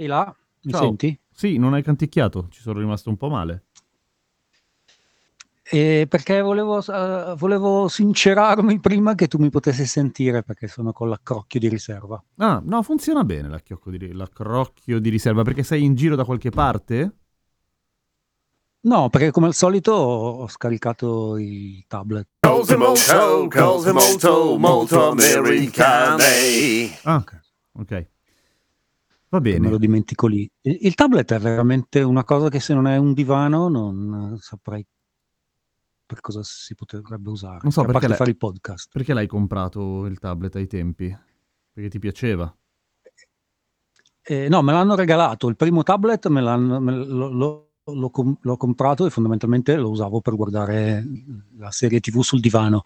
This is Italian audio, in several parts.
E là, mi Ciao. senti? Sì, non hai canticchiato, ci sono rimasto un po' male. Eh, perché volevo, eh, volevo sincerarmi prima che tu mi potessi sentire, perché sono con l'accrocchio di riserva. Ah, no, funziona bene l'acchiocco di, l'accrocchio di riserva, perché sei in giro da qualche parte? No, perché come al solito ho scaricato il tablet. Cose molto, cose molto, molto americane. Ah, ok. Va che Me lo bene. dimentico lì. Il, il tablet è veramente una cosa che se non è un divano non eh, saprei per cosa si potrebbe usare. Non so, a perché fare il podcast. Perché l'hai comprato il tablet ai tempi? Perché ti piaceva? Eh, no, me l'hanno regalato. Il primo tablet me l'hanno, me lo- lo- l'ho, com- l'ho comprato e fondamentalmente lo usavo per guardare la serie TV sul divano.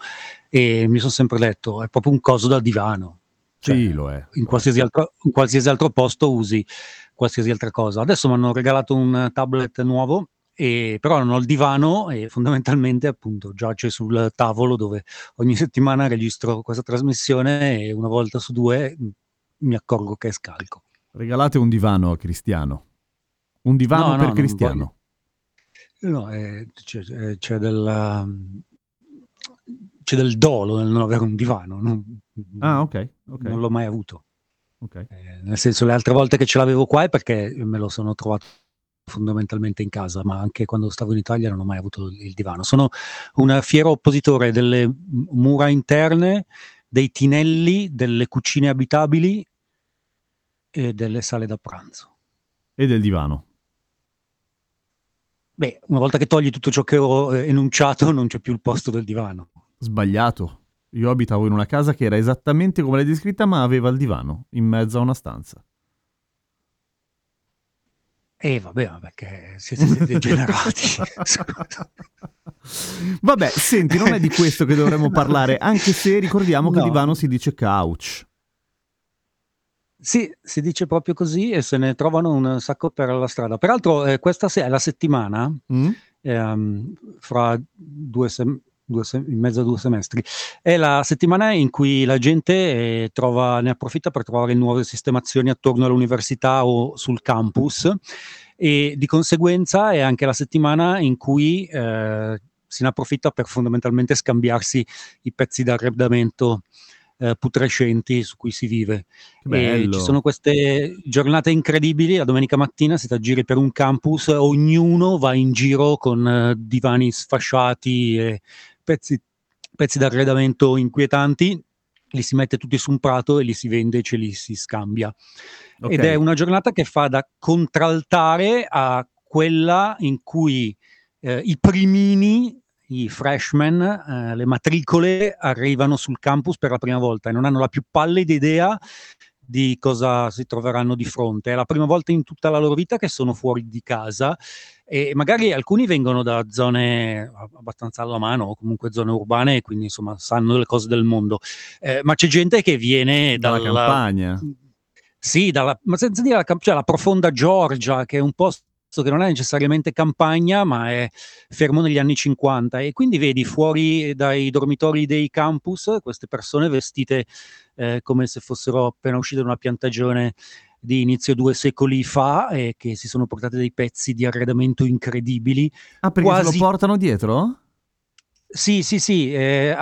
E mi sono sempre detto, è proprio un coso da divano. Cioè, sì, lo è. in qualsiasi, altro, in qualsiasi altro posto usi qualsiasi altra cosa. Adesso mi hanno regalato un tablet nuovo, e, però non ho il divano e fondamentalmente appunto giace sul tavolo dove ogni settimana registro questa trasmissione e una volta su due mh, mi accorgo che è scarico. Regalate un divano a Cristiano. Un divano No, no, per non Cristiano. No, eh, c'è, eh, c'è del, c'è del dolo nel non avere un divano, non, Ah, ok, non l'ho mai avuto. ok. Eh, nel senso, le altre volte che ce l'avevo qua è perché me lo sono trovato fondamentalmente in casa, ma anche quando stavo in Italia non ho mai avuto il divano. Sono un fiero oppositore delle mura interne, dei tinelli, delle cucine abitabili e delle sale da pranzo. E del divano. Beh, una volta che togli tutto ciò che ho eh, enunciato, non c'è più il posto del divano. Sbagliato. Io abitavo in una casa che era esattamente come l'hai descritta, ma aveva il divano in mezzo a una stanza. E vabbè, ma perché siete dei degenerati. Vabbè, senti, non è di questo che dovremmo parlare, anche se ricordiamo che No. divano si dice couch. Sì, si dice proprio così e se ne trovano un sacco per la strada. Peraltro, eh, questa se- è la settimana, Mm? ehm, fra due, due sem- in mezzo a due semestri, è la settimana in cui la gente eh, trova, ne approfitta per trovare nuove sistemazioni attorno all'università o sul campus e di conseguenza è anche la settimana in cui eh, se ne approfitta per fondamentalmente scambiarsi i pezzi d'arredamento eh, putrescenti su cui si vive. Ci sono queste giornate incredibili. La domenica mattina si giri per un campus, ognuno va in giro con eh, divani sfasciati e pezzi, pezzi d'arredamento inquietanti. Li si mette tutti su un prato e li si vende e ce li si scambia. Ok. Ed è una giornata che fa da contraltare a quella in cui eh, i primini, i freshman, eh, le matricole arrivano sul campus per la prima volta e non hanno la più pallida idea di cosa si troveranno di fronte. È la prima volta in tutta la loro vita che sono fuori di casa e magari alcuni vengono da zone abbastanza alla mano o comunque zone urbane quindi insomma sanno le cose del mondo. Eh, ma c'è gente che viene Dalla dalla, campagna. sì, dalla, ma senza dire la, cioè la profonda Georgia, che è un posto che non è necessariamente campagna, ma è fermo negli anni 50. E quindi vedi fuori dai dormitori dei campus queste persone vestite eh, come se fossero appena uscite da una piantagione di inizio due secoli fa e che si sono portate dei pezzi di arredamento incredibili. Ah, perché quasi- lo portano dietro? Sì, sì, sì, eh,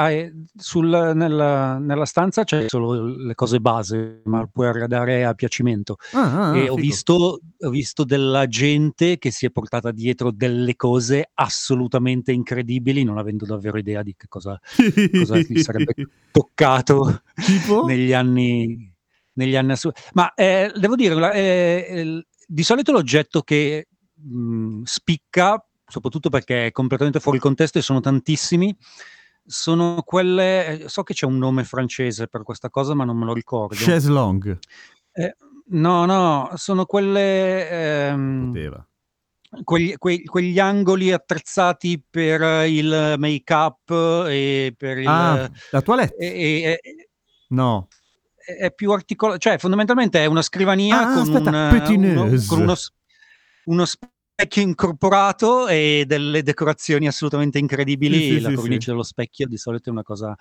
sul- nella, nella stanza c'è solo le cose base, ma puoi arredare a piacimento. Ah, ah, e ho visto, ho visto della gente che si è portata dietro delle cose assolutamente incredibili, non avendo davvero idea di che cosa, cosa gli sarebbe toccato negli anni, negli anni assu- Ma eh, devo dire, eh, di solito l'oggetto che mh, spicca soprattutto perché è completamente fuori contesto e sono tantissimi. Sono quelle, eh, so che c'è un nome francese per questa cosa, ma non me lo ricordo. Chaise. Eh, no, no, sono quelle. ehm, Poteva. quegli, quei- quegli angoli attrezzati per il make-up e per il. Ah, la toilette? e- e- e- No. È più articolato, cioè fondamentalmente è una scrivania Ah, con, aspetta, un, uno, con uno, uno specchio incorporato e delle decorazioni assolutamente incredibili. Sì, la sì, cornice sì. dello specchio di solito è una cosa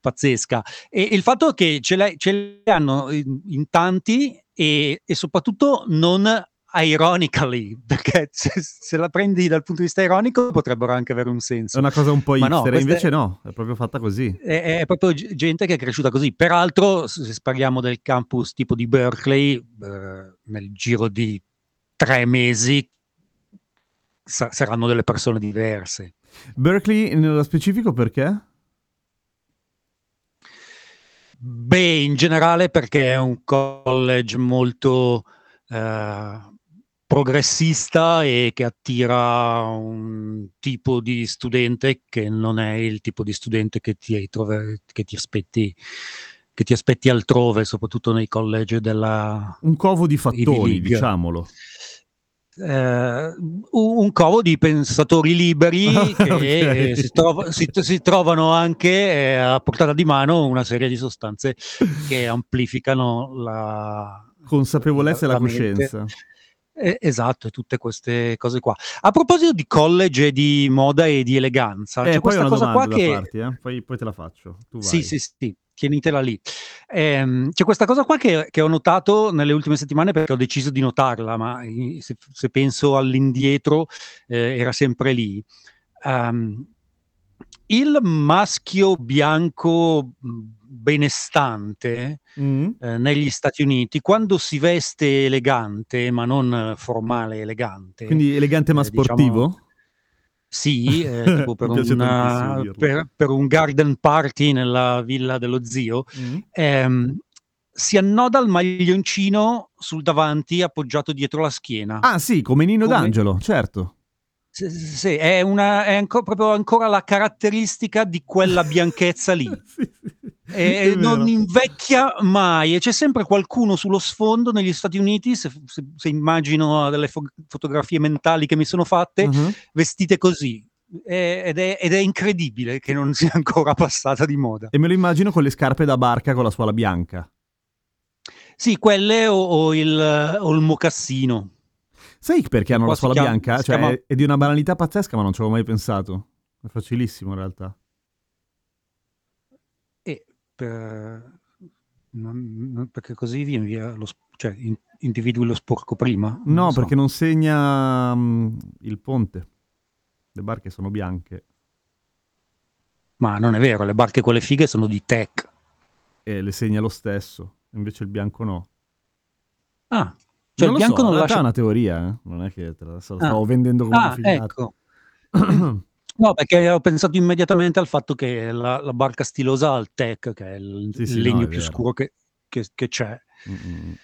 pazzesca. E il fatto che ce le, ce le hanno in, in tanti e, e soprattutto non ironically, perché se, se la prendi dal punto di vista ironico potrebbero anche avere un È senso. una cosa un po' no, hipster, questa invece è- no, è proprio fatta così. è, è proprio gente che è cresciuta così. Peraltro, se parliamo del campus tipo di Berkeley, eh, nel giro di tre mesi sa- saranno delle persone diverse. Berkeley nello specifico perché? Beh, in generale perché è un college molto eh, progressista e che attira un tipo di studente che non è il tipo di studente che ti, trove- che ti aspetti che ti aspetti altrove, soprattutto nei college della Un covo di League. diciamolo. eh, un covo di pensatori liberi che si, trova- si- si trovano anche eh, a portata di mano una serie di sostanze che amplificano la Consapevolezza e la la mente. Eh, esatto, e tutte queste cose qua. A proposito di college e di moda e di eleganza, Eh, c'è questa cosa qua che farti, eh? poi, poi te la faccio. Sì, sì, sì, tienitela lì. Ehm, c'è questa cosa qua che, che ho notato nelle ultime settimane perché ho deciso di notarla, ma se, se penso all'indietro eh, era sempre lì. Ehm, il maschio bianco benestante Mm? eh, negli Stati Uniti, quando si veste elegante, ma non eh, formale elegante, Quindi elegante ma eh, diciamo- sportivo? sì, eh, per, una- dirlo. per- per un garden party nella villa dello zio, Mm? ehm, si annoda il maglioncino sul davanti appoggiato dietro la schiena. Ah sì, come Nino Come- D'Angelo, certo. Sì, sì, è, una, è anco- proprio ancora la caratteristica di quella bianchezza lì. Sì, sì, E non invecchia mai e c'è sempre qualcuno sullo sfondo negli Stati Uniti, se, se- se immagino delle fo- fotografie mentali che mi sono fatte, Mhm. vestite così. E- ed, è, ed è incredibile che non sia ancora passata di moda. E me lo immagino con le scarpe da barca con la suola bianca. Sì, quelle o, o il, o il mocassino. Sai perché hanno la suola chiama- bianca? Cioè, chiama- è, è di una banalità pazzesca, ma non ci avevo mai pensato. È facilissimo in realtà. Per- non- non- perché così viene via lo, cioè, in- individui lo sporco prima. No, so. perché non segna mm, il ponte. Le barche sono bianche Ma non è vero, le barche quelle fighe sono di tech. e le segna lo stesso. Invece il bianco no. Ah, cioè non il bianco so, non lascia... è una teoria, eh? non è che te la, la Ah. stavo vendendo come Ah, figata. ecco. No, perché ho pensato immediatamente al fatto che la, la barca stilosa ha il tech, che è il, Sì, il sì, no, legno è più vero. scuro che, che- che c'è. Mm-mm.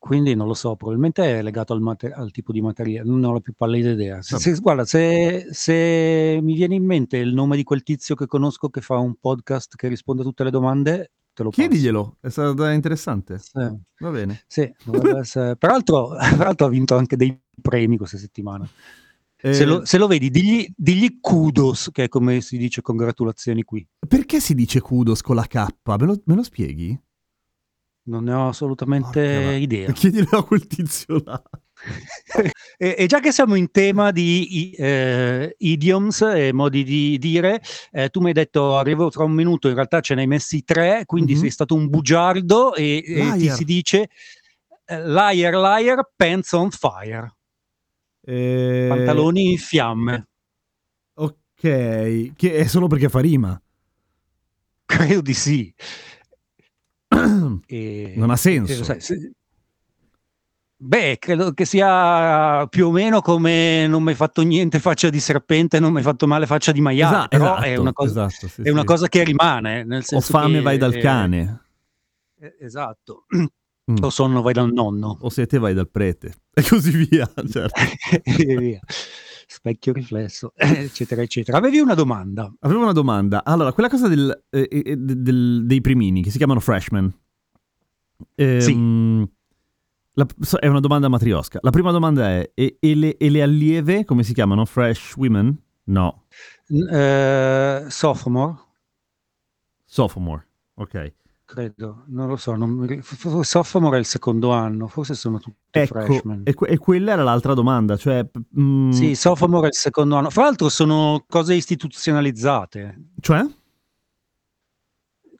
Quindi non lo so, probabilmente è legato al, mate- al tipo di materiale, non ho la più pallida idea. Se, Vabbè. se- guarda, se, se mi viene in mente il nome di quel tizio che conosco che fa un podcast che risponde a tutte le domande, te lo passo. Chiediglielo, è stato interessante. Sì, Va bene. sì, dovrebbe essere- Peraltro, peraltro ha vinto anche dei premi questa settimana. Eh, Se, lo, se lo vedi, digli, digli kudos, che è come si dice congratulazioni qui. Perché si dice kudos con la K? Me lo, me lo spieghi? Non ne ho assolutamente Porca idea. Chiedilo a quel tizio là. e, e già che siamo in tema di eh, idioms e modi di dire, eh, tu mi hai detto arrivo tra un minuto, in realtà ce ne hai messi tre, quindi Mhm. sei stato un bugiardo e, e ti si dice eh, liar, liar, pants on fire, Eh, pantaloni in fiamme. Ok, che è solo perché fa rima. Credo di sì. E- Non ha senso. sai, se- Beh, credo che sia più o meno come non mi hai fatto niente faccia di serpente, non mi hai fatto male faccia di maiale, Esa- però esatto, è una cosa, esatto, sì, è una sì. cosa che rimane, nel Ho senso fame, che- vai dal eh, cane. eh, esatto. Mm. O sonno, vai dal nonno. O se te vai dal prete. E così via, certo. e via. specchio riflesso, eccetera, eccetera. Avevi una domanda? Avevo una domanda. Allora, quella cosa del, eh, eh, del- dei primini che si chiamano freshman. Ehm, la- so- è una domanda matriosca. La prima domanda è: e, e le, e le allieve come si chiamano? Fresh women? No, eh, sophomore, sophomore. Ok. Credo, non lo so. Non mi sophomore è il secondo anno, forse sono tutti Ecco, freshman. e, que- e quella era l'altra domanda. Cioè, mm, Sì, sophomore è il secondo anno. Fra l'altro sono cose istituzionalizzate. cioè?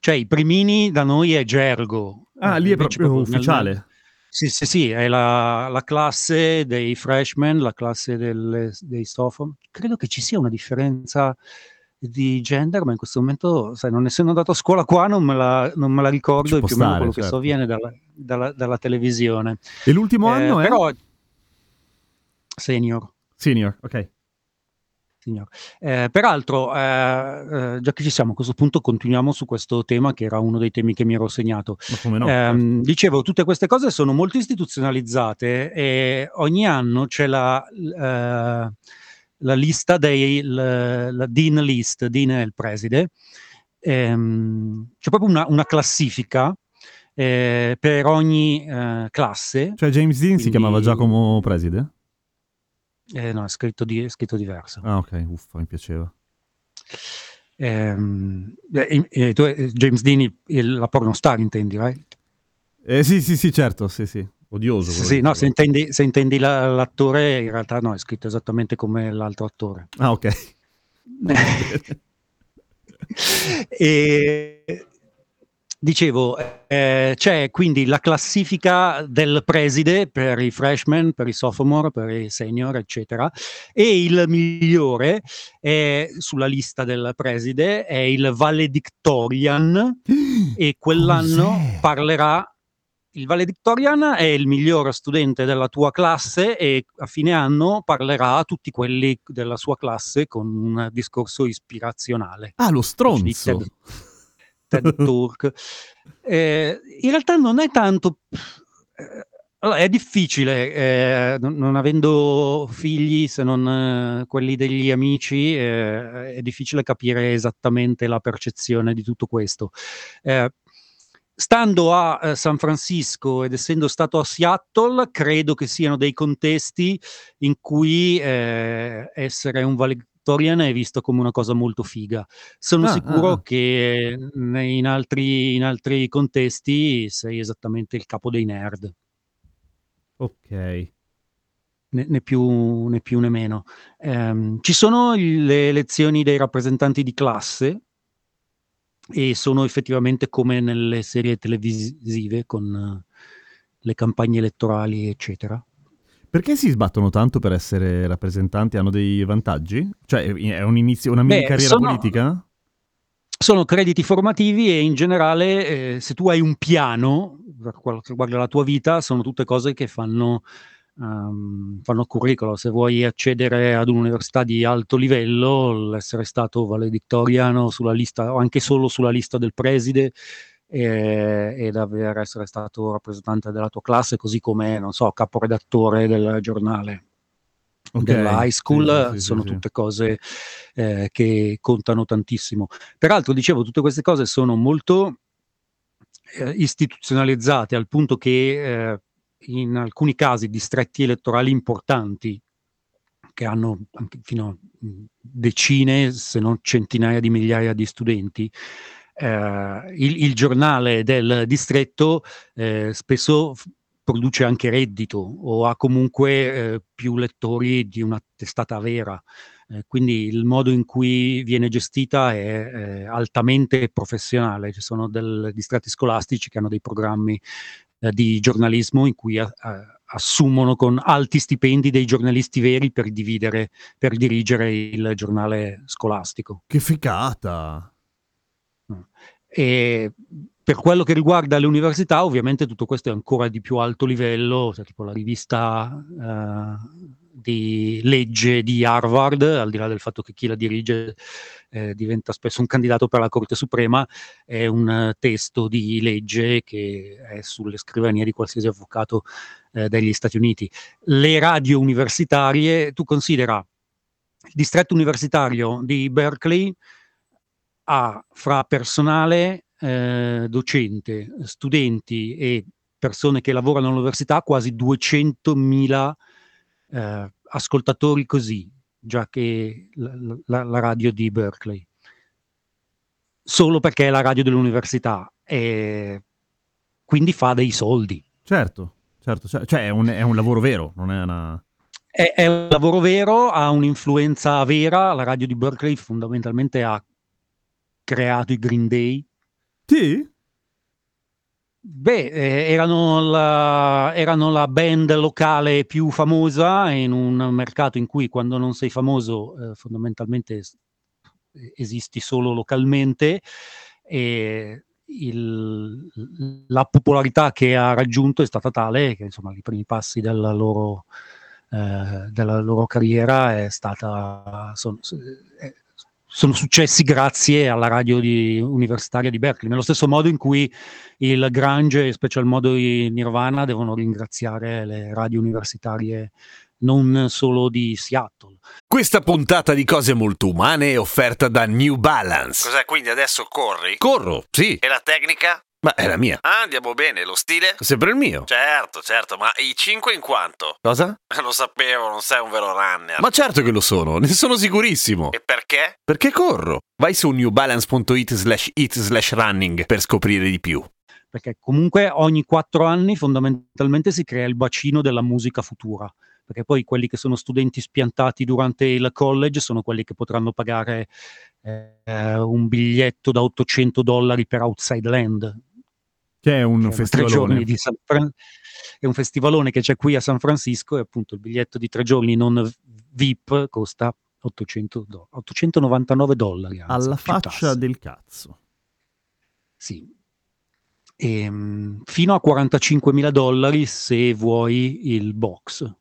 Cioè, i primini da noi è gergo. Ah, lì è proprio nel- ufficiale. Sì, sì, sì, è la, la classe dei freshman, la classe delle- dei sophomore. Credo che ci sia una differenza di gender, ma in questo momento, sai, non essendo andato a scuola qua, non me la, non me la ricordo e più o meno stare, quello che so certo. viene dalla, dalla- dalla televisione. E l'ultimo Eh, anno è? Però, senior. Senior, ok. Eh, peraltro, eh, eh, già che ci siamo, a questo punto continuiamo su questo tema che era uno dei temi che mi ero segnato. No? Ehm, dicevo, tutte queste cose sono molto istituzionalizzate e ogni anno c'è la, eh, la lista dei, la, la Dean List, Dean è il preside, Ehm, c'è proprio una, una classifica eh, per ogni eh, classe. Cioè James Dean si quindi- chiamava Giacomo Preside? Eh, no, è scritto, di- è scritto diverso. Ah, ok, uffa, mi piaceva. Ehm, eh, tu, eh, James Dean, il- il- la pornostar intendi, right? Eh, sì, sì, sì, certo, sì, sì. Odioso. Sì, sì, no, se intendi, se intendi la- l'attore, in realtà no, è scritto esattamente come l'altro attore. Ah, ok. e, dicevo, eh, c'è quindi la classifica del preside per i freshman, per i sophomore, per i senior, eccetera, e il migliore è, sulla lista del preside è il valedictorian e quell'anno Cos'è? parlerà il valedictorian è il miglior studente della tua classe e a fine anno parlerà a tutti quelli della sua classe con un discorso ispirazionale. Ah, lo stronzo. TED, TED Talk. Eh, in realtà non è tanto... eh, allora, è difficile, eh, non, non avendo figli se non eh, quelli degli amici, eh, è difficile capire esattamente la percezione di tutto questo. Eh, stando a eh, San Francisco ed essendo stato a Seattle, credo che siano dei contesti in cui eh, essere un valedictorian è visto come una cosa molto figa. Sono Ah, sicuro ah, ah. che ne- in altri, in altri contesti sei esattamente il capo dei nerd, Ok. né, né più, né più né meno. Ehm, ci sono le elezioni dei rappresentanti di classe e sono effettivamente come nelle serie televisive con eh, le campagne elettorali, eccetera. Perché si sbattono tanto per essere rappresentanti? Hanno dei vantaggi? Cioè, è un inizio, una mini Beh, carriera sono- politica? sono crediti formativi e in generale eh, se tu hai un piano riguarda la tua vita sono tutte cose che fanno, ehm, fanno curriculum. Se vuoi accedere ad un'università di alto livello, l'essere stato valedictoriano sulla lista o anche solo sulla lista del preside eh, ed aver essere stato rappresentante della tua classe, così come, non so, caporedattore del giornale Ok. della high school, sì, sì, sono sì. tutte cose eh, che contano tantissimo. Peraltro, dicevo, tutte queste cose sono molto eh, istituzionalizzate al punto che eh, in alcuni casi distretti elettorali importanti che hanno fino a decine, se non centinaia di migliaia di studenti, eh, il, il giornale del distretto eh, spesso produce anche reddito o ha comunque eh, più lettori di una testata vera. Eh, quindi il modo in cui viene gestita è eh, altamente professionale. Ci sono dei distretti scolastici che hanno dei programmi eh, di giornalismo in cui a- a- assumono con alti stipendi dei giornalisti veri per dividere, per dirigere il giornale scolastico. Che ficata! E per quello che riguarda le università, ovviamente tutto questo è ancora di più alto livello, cioè tipo la rivista eh, di legge di Harvard, al di là del fatto che chi la dirige eh, diventa spesso un candidato per la Corte Suprema, è un eh, testo di legge che è sulle scrivanie di qualsiasi avvocato eh, degli Stati Uniti. Le radio universitarie, tu considera il distretto universitario di Berkeley ha fra personale eh, docente, studenti e persone che lavorano all'università quasi 200.000 eh, ascoltatori così, già che la, la, la, radio di Berkeley. Solo perché è la radio dell'università e quindi fa dei soldi. Certo, certo, cioè, è, un, è un lavoro vero, non è una... È, è, un lavoro vero, ha un'influenza vera. La radio di Berkeley fondamentalmente ha creato i Green Day. Sì? Beh, eh, erano, la, erano, la, band locale più famosa in un mercato in cui quando non sei famoso eh, fondamentalmente esisti solo localmente. E il, la popolarità che ha raggiunto è stata tale che insomma i primi passi della loro, eh, della loro carriera è stata, sono, sono successi grazie alla radio di, universitaria di Berkeley, nello stesso modo in cui il Grange e special modo i Nirvana devono ringraziare le radio universitarie non solo di Seattle. Questa puntata di cose molto umane è offerta da New Balance. Cos'è quindi adesso corri? Corro, sì. E la tecnica? Ma è la mia. Ah, andiamo bene. Lo stile? Sempre il mio. Certo, certo, ma i 5 in quanto? Cosa? Lo sapevo, non sei un vero runner. Ma certo che lo sono, ne sono sicurissimo. E perché? Perché corro. Vai su newbalance.it slash it slash running per scoprire di più. Perché comunque ogni 4 anni fondamentalmente si crea il bacino della musica futura perché poi quelli che sono studenti spiantati durante il college sono quelli che potranno pagare eh, un biglietto da 800 dollari per Outside Land, che è un festivalone. Fran- è un festivalone che c'è qui a San Francisco e appunto il biglietto di tre giorni non VIP costa 800 do- 899 dollari. Anzi, Alla faccia del cazzo. Sì. E, um, fino a 45 mila dollari se vuoi il box.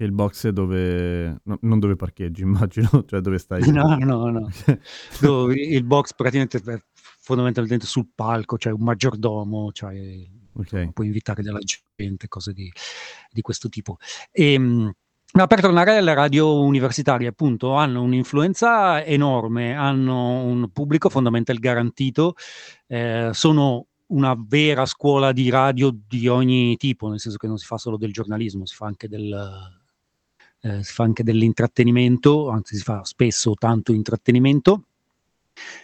Il box è dove... No, non dove parcheggi, immagino, cioè dove stai... No, no, no. il box praticamente fondamentalmente sul palco, c'è cioè un maggiordomo, cioè okay. puoi invitare della gente, cose di, di questo tipo. E, ehm, ma per tornare alle radio universitarie, appunto, hanno un'influenza enorme, hanno un pubblico fondamentalmente garantito, eh, sono una vera scuola di radio di ogni tipo, nel senso che non si fa solo del giornalismo, si fa anche del, eh, si fa anche dell'intrattenimento, anzi si fa spesso tanto intrattenimento.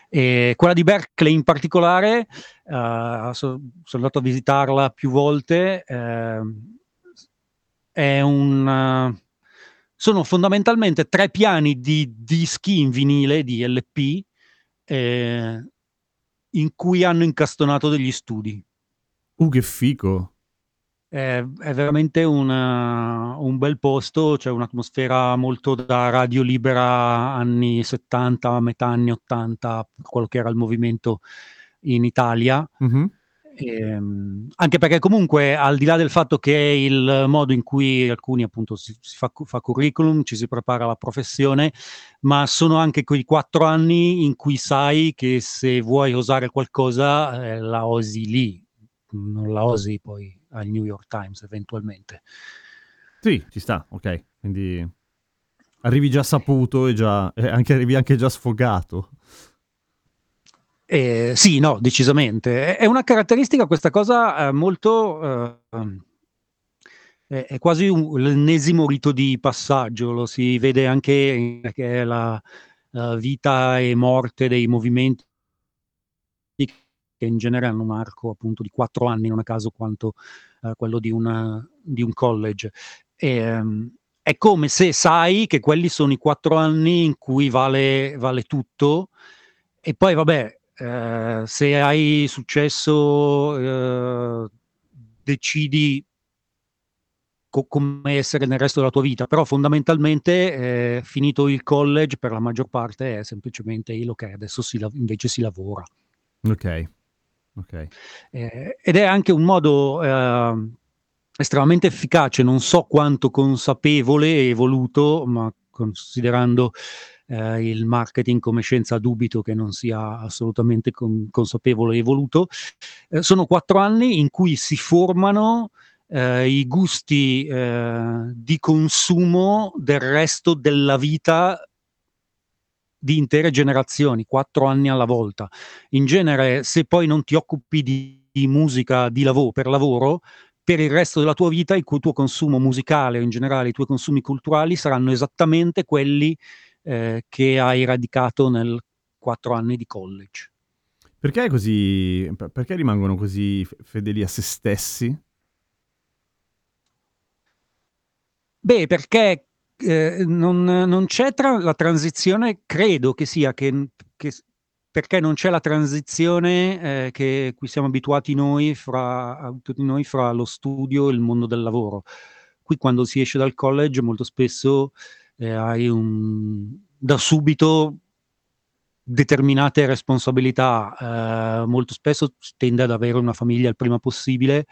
E quella di Berkeley in particolare, uh, so, sono andato a visitarla più volte, eh, è un, uh, sono fondamentalmente tre piani di dischi in vinile, di LP, eh, in cui hanno incastonato degli studi. Uh, che fico! È, è veramente una, un bel posto, c'è un'atmosfera molto da radio libera anni 70, metà anni 80, quello che era il movimento in Italia. Mm-hmm. E, ehm, anche perché comunque al di là del fatto che è il modo in cui alcuni appunto si, si fa, fa, curriculum, ci si prepara alla professione, ma sono anche quei quattro anni in cui sai che se vuoi osare qualcosa eh, la osi lì, non la osi poi al New York Times eventualmente. Sì, ci sta, ok. Quindi arrivi già saputo e già, eh, anche, arrivi anche già sfogato. Eh, sì, no, decisamente. È una caratteristica questa cosa eh, molto... Eh, è quasi un, l'ennesimo rito di passaggio, lo si vede anche che è la, la vita e morte dei movimenti che in genere hanno un arco appunto di quattro anni, non a caso quanto eh, quello di, una, di, un college. E, um, è come se sai che quelli sono i quattro anni in cui vale, vale tutto e poi vabbè, eh, se hai successo eh, decidi co- come essere nel resto della tua vita, però fondamentalmente eh, finito il college per la maggior parte è semplicemente il che adesso si la- invece si lavora. Ok. Okay. Eh, ed è anche un modo eh, estremamente efficace, non so quanto consapevole e voluto, ma considerando eh, il marketing come scienza dubito che non sia assolutamente con- consapevole e voluto, eh, sono quattro anni in cui si formano eh, i gusti eh, di consumo del resto della vita di intere generazioni, quattro anni alla volta. In genere, se poi non ti occupi di, di musica di lavoro, per lavoro, per il resto della tua vita il tuo consumo musicale o in generale i tuoi consumi culturali saranno esattamente quelli eh, che hai radicato nel quattro anni di college. Perché, così, perché rimangono così fedeli a se stessi? Beh, perché eh, non, non, c'è tra la transizione, credo che sia che, che perché non c'è la transizione eh, che cui siamo abituati noi fra, tutti noi fra lo studio e il mondo del lavoro. Qui quando si esce dal college molto spesso eh, hai un, da subito determinate responsabilità, eh, molto spesso si tende ad avere una famiglia il prima possibile,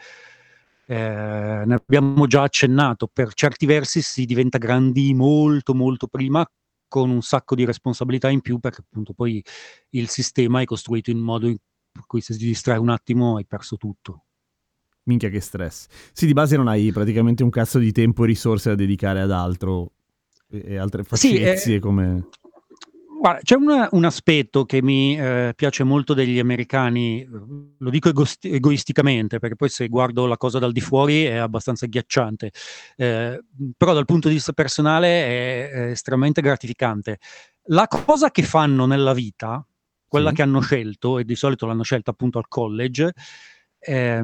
eh, ne abbiamo già accennato, per certi versi si diventa grandi molto molto prima con un sacco di responsabilità in più perché appunto poi il sistema è costruito in modo in cui se ti distrae un attimo hai perso tutto. Minchia che stress. Sì, di base non hai praticamente un cazzo di tempo e risorse da dedicare ad altro e, altre facezie sì, eh, come... Guarda, c'è un, un, aspetto che mi eh, piace molto degli americani, lo dico egoist- egoisticamente, perché poi se guardo la cosa dal di fuori è abbastanza ghiacciante, eh, però dal punto di vista personale è, è, estremamente gratificante. La cosa che fanno nella vita, quella sì. che hanno scelto, e di solito l'hanno scelta appunto al college, eh,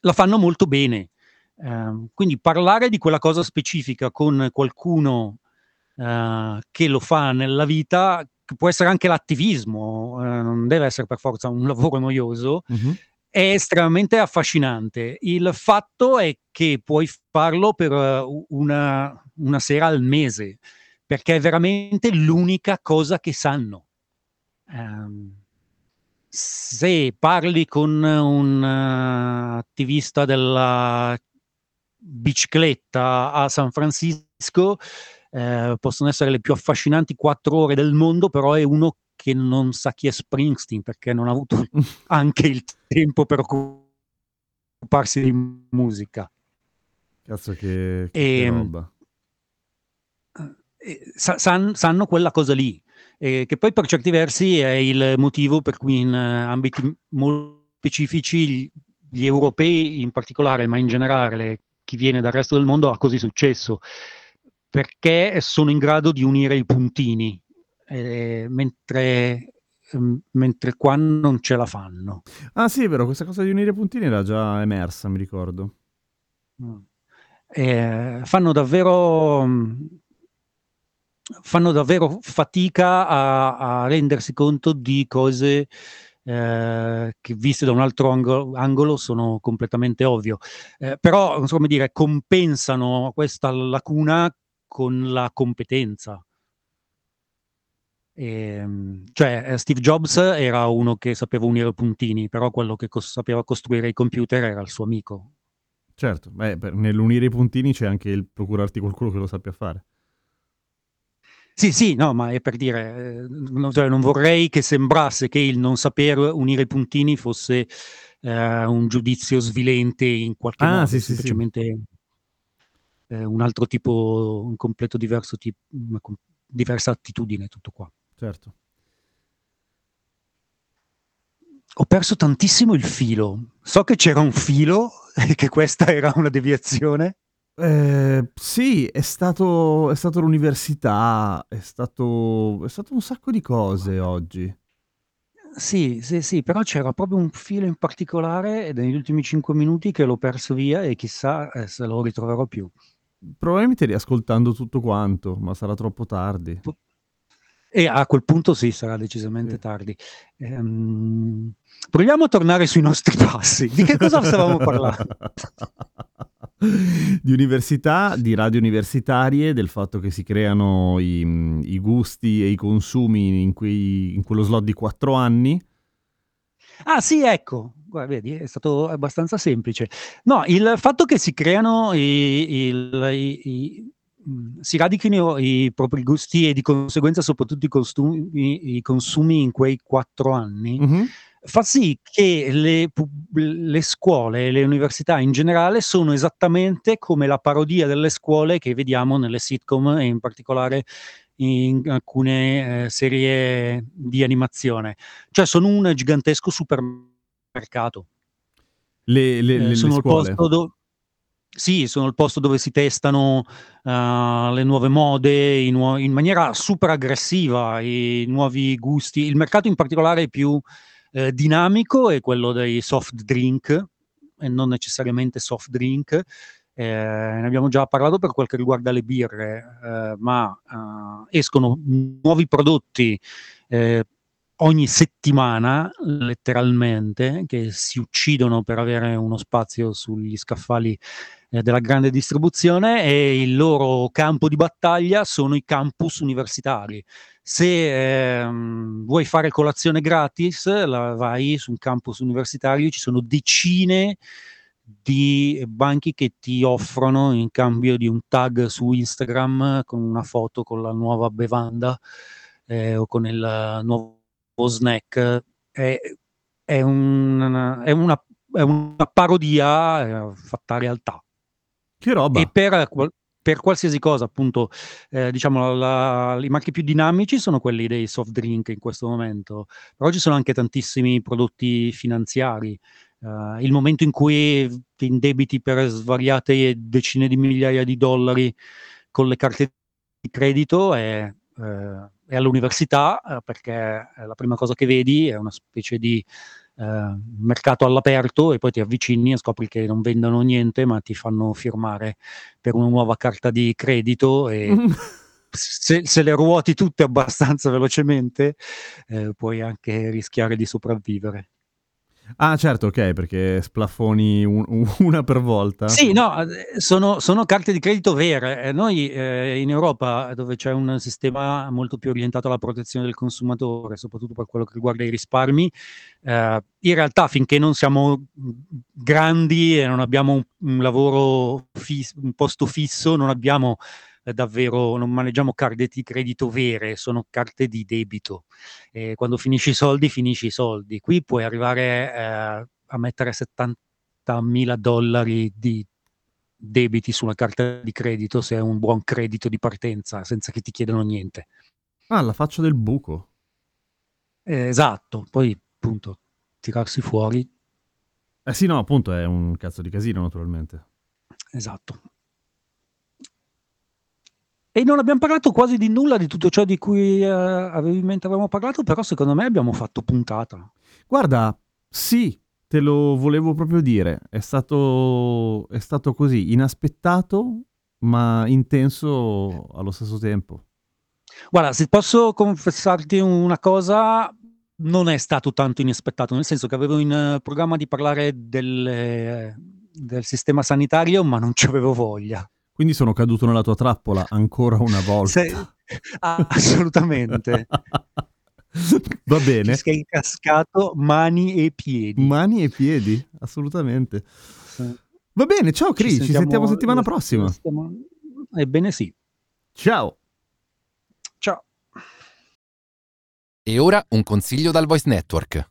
la fanno molto bene. Ehm, quindi parlare di quella cosa specifica con qualcuno Uh, che lo fa nella vita può essere anche l'attivismo, eh, non deve essere per forza un lavoro noioso, uh-huh. è estremamente affascinante. Il fatto è che puoi farlo per uh, una, una, sera al mese, perché è veramente l'unica cosa che sanno. Um, se parli con un uh, attivista della bicicletta a San Francisco, eh, possono essere le più affascinanti quattro ore del mondo, però è uno che non sa chi è Springsteen perché non ha avuto anche il tempo per occuparsi di musica. Cazzo che, che e, roba. Eh, san, sanno quella cosa lì, eh, che poi per certi versi è il motivo per cui in uh, ambiti molto specifici gli, gli europei in particolare, ma in generale chi viene dal resto del mondo ha così successo perché sono in grado di unire i puntini, eh, mentre, mm, mentre qua non ce la fanno. Ah sì, è vero, questa cosa di unire i puntini era già emersa, mi ricordo. Mm. Eh, fanno davvero mm, fanno davvero fatica a, a rendersi conto di cose eh, che viste da un altro angolo, angolo sono completamente ovvio. Eh, però, insomma, dire, compensano questa lacuna con la competenza. E, ehm, cioè, eh, Steve Jobs era uno che sapeva unire puntini, però quello che cos- sapeva costruire i computer era il suo amico. Certo, beh, nell'unire i puntini c'è anche il procurarti qualcuno che lo sappia fare. Sì, sì, no, ma è per dire, eh, cioè, non vorrei che sembrasse che il non saper unire i puntini fosse eh, un giudizio svilente in qualche ah, modo, sì, semplicemente... Sì, sì eh, un altro tipo, un completo diverso tipo, una com- diversa attitudine, tutto qua. Certo. Ho perso tantissimo il filo. So che c'era un filo e che questa era una deviazione. Eh, sì, è stato, è stato l'università, è stato, è stato un sacco di cose oggi. Sì, sì, sì, però c'era proprio un filo in particolare negli ultimi cinque minuti che l'ho perso via e chissà eh, se lo ritroverò più. Probabilmente riascoltando tutto quanto, ma sarà troppo tardi. E a quel punto sì, sarà decisamente sì. tardi. Ehm, proviamo a tornare sui nostri passi. Di che cosa stavamo parlando? di università, di radio universitarie, del fatto che si creano i, i gusti e i consumi in, quei, in quello slot di quattro anni. Ah sì, ecco, Guarda, vedi, è stato abbastanza semplice. No, il fatto che si creano i, il, i, i si radichino i propri gusti e di conseguenza soprattutto i, costumi, i consumi in quei quattro anni, mm-hmm. fa sì che le, le scuole e le università in generale sono esattamente come la parodia delle scuole che vediamo nelle sitcom e in particolare in alcune eh, serie di animazione. Cioè sono un gigantesco supermercato. Le, le, Eh, le- le sono il scuole. posto dove... Sì, sono il posto dove si testano uh, le nuove mode i nuo- in maniera super aggressiva, i nuovi gusti. Il mercato in particolare più eh, dinamico è quello dei soft drink e non necessariamente soft drink. Eh, ne abbiamo già parlato per quel che riguarda le birre, eh, ma eh, escono nuovi prodotti eh, ogni settimana, letteralmente, che si uccidono per avere uno spazio sugli scaffali eh, della grande distribuzione e il loro campo di battaglia sono i campus universitari. Se ehm, vuoi fare colazione gratis, la vai su un campus universitario, ci sono decine di banchi che ti offrono in cambio di un tag su Instagram con una foto con la nuova bevanda eh, o con il nuovo snack. È, è, un- è una, è una parodia eh, fatta realtà. Che roba. E per, per qualsiasi cosa, appunto, eh, diciamo, la- la- i marchi più dinamici sono quelli dei soft drink in questo momento, però ci sono anche tantissimi prodotti finanziari. Eh, il momento in cui ti indebiti per svariate decine di migliaia di dollari con le carte di credito è, eh, è all'università, eh, perché eh, la prima cosa che vedi è una specie di eh, mercato all'aperto e poi ti avvicini e scopri che non vendono niente, ma ti fanno firmare per una nuova carta di credito e se, se le ruoti tutte abbastanza velocemente eh, puoi anche rischiare di sopravvivere. Ah, certo, ok, perché splaffoni un- una per volta. Sì, no, eh, sono, sono carte di credito vere. Eh, Noi eh, in Europa, dove c'è un sistema molto più orientato alla protezione del consumatore, soprattutto per quello che riguarda i risparmi, eh, in realtà finché non siamo grandi e non abbiamo un, un lavoro, fis- un posto fisso, non abbiamo davvero, non maneggiamo carte di credito vere, sono carte di debito. E quando finisci i soldi, finisci i soldi. Qui puoi arrivare eh, a mettere 70.000 dollari di debiti sulla carta di credito se è un buon credito di partenza, senza che ti chiedano niente. Ah, la faccia del buco. Eh, esatto, poi appunto tirarsi fuori, Eh sì, no, appunto, è un cazzo di casino, naturalmente. esatto. E non abbiamo parlato quasi di nulla di tutto ciò di cui eh, avevi in mente avevamo parlato, però secondo me abbiamo fatto puntata. Guarda, sì, te lo volevo proprio dire. È stato, è stato così, inaspettato, ma intenso allo stesso tempo. Guarda, se posso confessarti una cosa, non è stato tanto inaspettato, nel senso che avevo in eh, programma di parlare del, eh, del sistema sanitario, ma non ci avevo voglia. Quindi sono caduto nella tua trappola ancora una volta. Se- ah, assolutamente. Va Ci bene. sei cascato mani e piedi. Mani e piedi, assolutamente. Sì. Va bene, ciao Cri, ci sentiamo, settimana prossima. sentiamo- Ebbene sì. Ciao. Ciao. E ora un consiglio dal Voice Network.